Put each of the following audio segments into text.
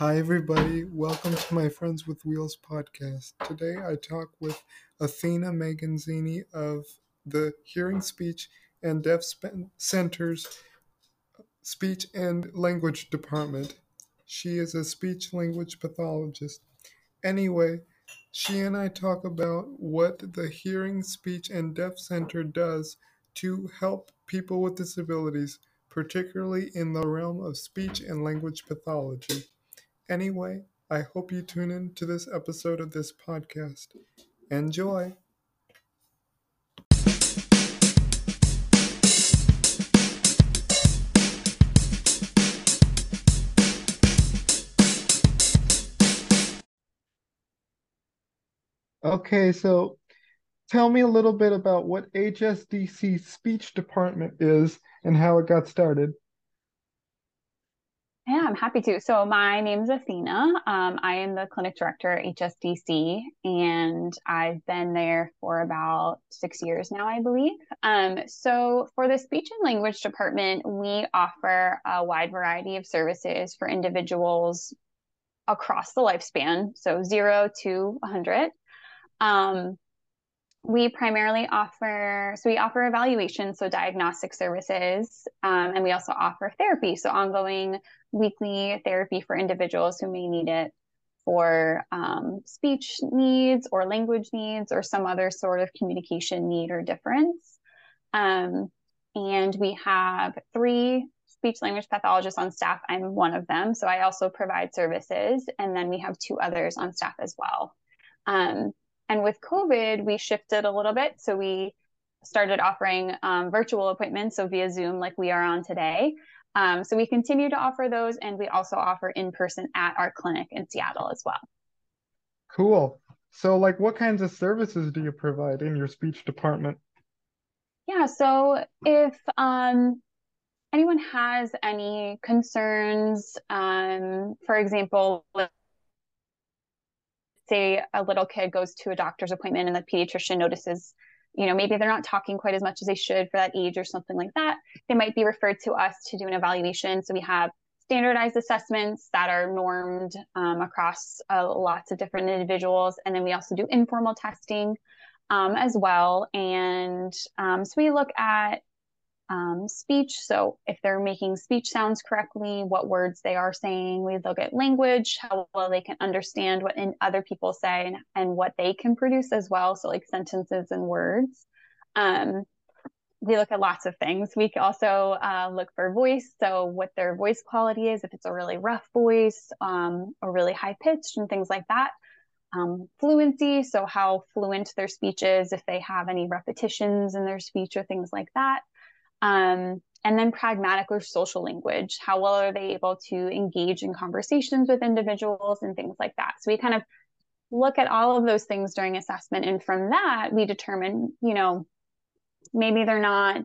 Hi, everybody. Welcome to my Friends with Wheels podcast. Today I talk with Athina Maganzini of the Hearing, Speech, and Deaf Center's Speech and Language Department. She is a speech language pathologist. Anyway, she and I talk about what the Hearing, Speech, and Deaf Center does to help people with disabilities, particularly in the realm of speech and language pathology. Anyway, I hope you tune in to this episode of this podcast. Enjoy! Okay, so tell me a little bit about what HSDC speech department is and how it got started. Yeah, I'm happy to. So my name is Athina. Um, I am the clinic director at HSDC, and I've been there for about six years now, I believe. Um, so for the speech and language department, we offer a wide variety of services for individuals across the lifespan, so zero to 100. Um, we primarily offer so we offer evaluation so diagnostic services um, and we also offer therapy so ongoing weekly therapy for individuals who may need it for um, speech needs or language needs or some other sort of communication need or difference. Um, and we have three speech language pathologists on staff. I'm one of them so i also provide services and then we have two others on staff as well. Um, and with COVID, we shifted a little bit. So we started offering um, virtual appointments, so via Zoom, like we are on today. Um, so we continue to offer those, and we also offer in person at our clinic in Seattle as well. Cool. So, like, what kinds of services do you provide in your speech department? Yeah. So, if um, anyone has any concerns, um, for example, say a little kid goes to a doctor's appointment and the pediatrician notices you know maybe they're not talking quite as much as they should for that age or something like that they might be referred to us to do an evaluation. So we have standardized assessments that are normed um, across uh, lots of different individuals. And then we also do informal testing um, as well. And um, so we look at um, speech. So if they're making speech sounds correctly, what words they are saying, we look at language, how well they can understand what in other people say and, and what they can produce as well. So like sentences and words. Um, we look at lots of things. We also uh, look for voice. So what their voice quality is, if it's a really rough voice um, or really high pitched and things like that. Um, fluency, so how fluent their speech is, if they have any repetitions in their speech or things like that. Um, and then pragmatic or social language. How well are they able to engage in conversations with individuals and things like that? So we kind of look at all of those things during assessment. And from that, we determine, you know, maybe they're not,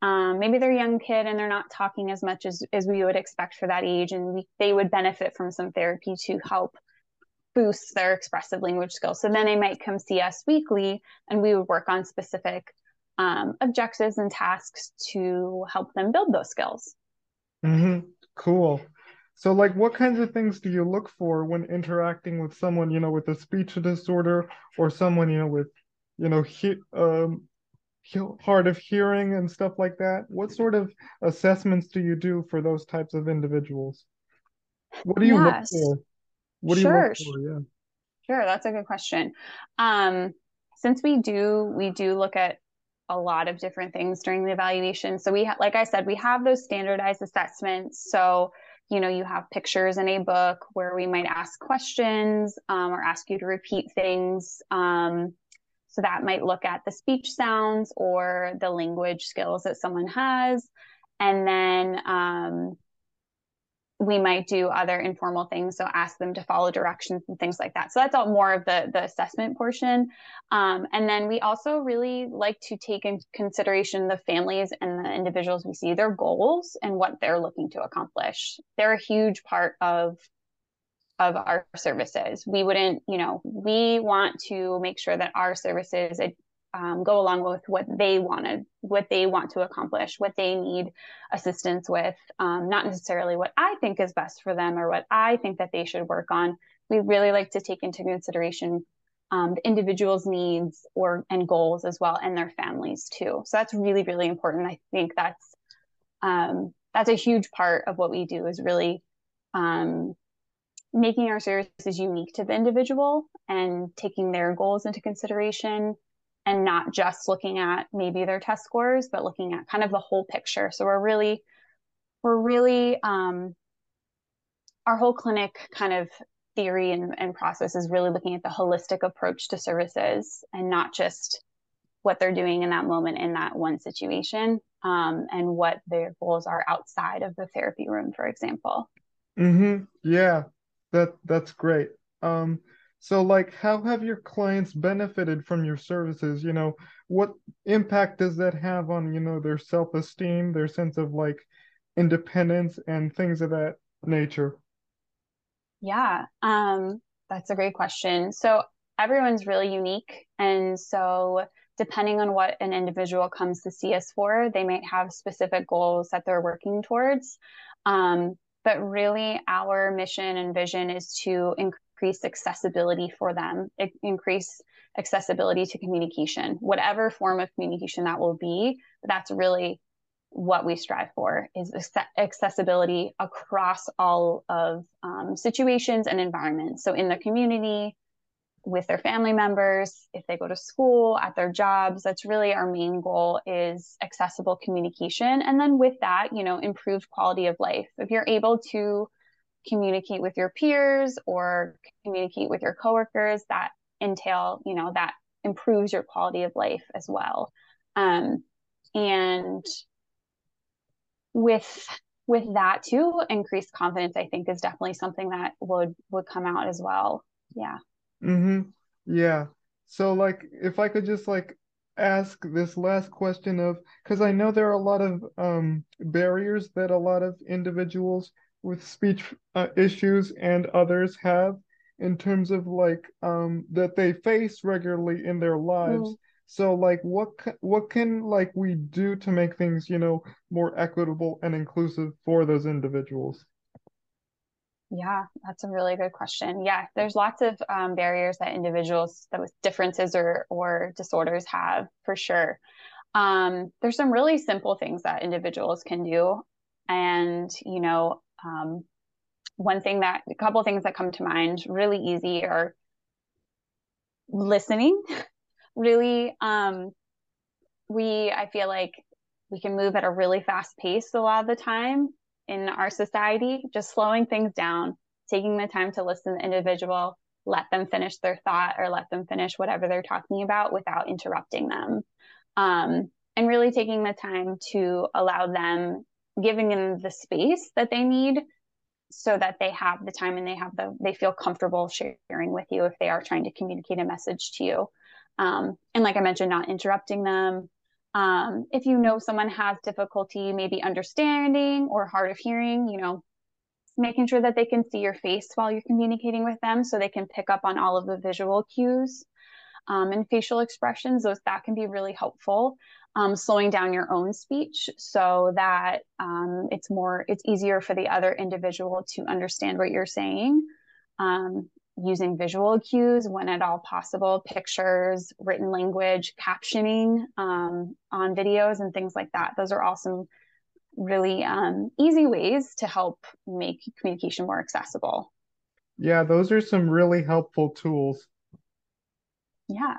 um, maybe they're a young kid and they're not talking as much as, as we would expect for that age. And we, they would benefit from some therapy to help boost their expressive language skills. So then they might come see us weekly and we would work on specific um, objectives and tasks to help them build those skills. Mm-hmm. Cool. So, like, what kinds of things do you look for when interacting with someone, you know, with a speech disorder or someone, you know, with, you know, he- um, hard of hearing and stuff like that? What sort of assessments do you do for those types of individuals? What do you yes. look for? What do you look for? Yeah. Sure, that's a good question. Um, since we do we do look at a lot of different things during the evaluation. So we, like I said, we have those standardized assessments. So you know, you have pictures in a book where we might ask questions um, or ask you to repeat things. Um, so that might look at the speech sounds or the language skills that someone has. And then um, we might do other informal things so ask them to follow directions and things like that. So that's all more of the the assessment portion. Um, and then we also really like to take into consideration the families and the individuals we see their goals and what they're looking to accomplish. They're a huge part of of our services. We wouldn't you know we want to make sure that our services um, go along with what they wanted, what they want to accomplish, what they need assistance with, um, not necessarily what I think is best for them or what I think that they should work on. We really like to take into consideration um, the individual's needs or and goals as well, and their families too. So that's really, really important. I think that's um, that's a huge part of what we do is really um, making our services unique to the individual and taking their goals into consideration and not just looking at maybe their test scores but looking at kind of the whole picture. So we're really we're really um, our whole clinic kind of theory and, and process is really looking at the holistic approach to services and not just what they're doing in that moment in that one situation um, and what their goals are outside of the therapy room for example. Mm-hmm. Yeah. That that's great. Um, so like how have your clients benefited from your services? You know, what impact does that have on, you know, their self-esteem, their sense of like independence and things of that nature? Yeah, um, that's a great question. So everyone's really unique. And so depending on what an individual comes to see us for, they might have specific goals that they're working towards. Um, but really our mission and vision is to increase accessibility for them increase accessibility to communication whatever form of communication that will be that's really what we strive for is accessibility across all of um, situations and environments so in the community with their family members, if they go to school, at their jobs. That's really our main goal is accessible communication. And then with that, you know, improved quality of life. If you're able to communicate with your peers or communicate with your coworkers, that entail, you know, that improves your quality of life as well. Um, and with with that too, increased confidence, I think, is definitely something that would would come out as well. Yeah. Mm-hmm. Yeah. So like if I could just like ask this last question of because I know there are a lot of um barriers that a lot of individuals with speech uh, issues and others have in terms of like um that they face regularly in their lives. Mm. So like what what can like we do to make things, you know, more equitable and inclusive for those individuals? Yeah, that's a really good question. Yeah, there's lots of um, barriers that individuals that with differences or or disorders have for sure. Um, there's some really simple things that individuals can do, and you know, um, one thing that a couple things that come to mind really easy are listening. really, um, we I feel like we can move at a really fast pace a lot of the time in our society, just slowing things down, taking the time to listen to the individual, let them finish their thought or let them finish whatever they're talking about without interrupting them. Um, and really taking the time to allow them, giving them the space that they need so that they have the time and they have the they feel comfortable sharing with you if they are trying to communicate a message to you um, and like i mentioned not interrupting them um, if you know someone has difficulty maybe understanding or hard of hearing, you know, making sure that they can see your face while you're communicating with them so they can pick up on all of the visual cues um, and facial expressions. Those that can be really helpful. Um, slowing down your own speech so that um, it's more it's easier for the other individual to understand what you're saying um, using visual cues when at all possible, pictures, written language, captioning um, on videos, and things like that. Those are all some really um, easy ways to help make communication more accessible. Yeah, those are some really helpful tools. Yeah.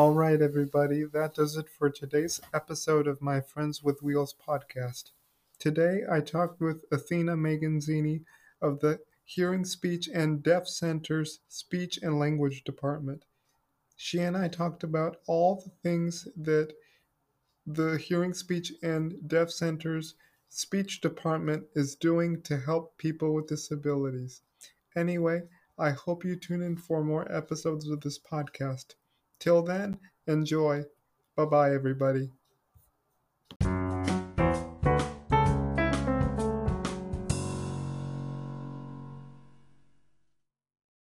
All right, everybody, that does it for today's episode of my Friends with Wheels podcast. Today, I talked with Athina Maganzini of the Hearing, Speech, and Deaf Center's Speech and Language Department. She and I talked about all the things that the Hearing, Speech, and Deaf Center's Speech Department is doing to help people with disabilities. Anyway, I hope you tune in for more episodes of this podcast. Till then, enjoy. Bye bye, everybody.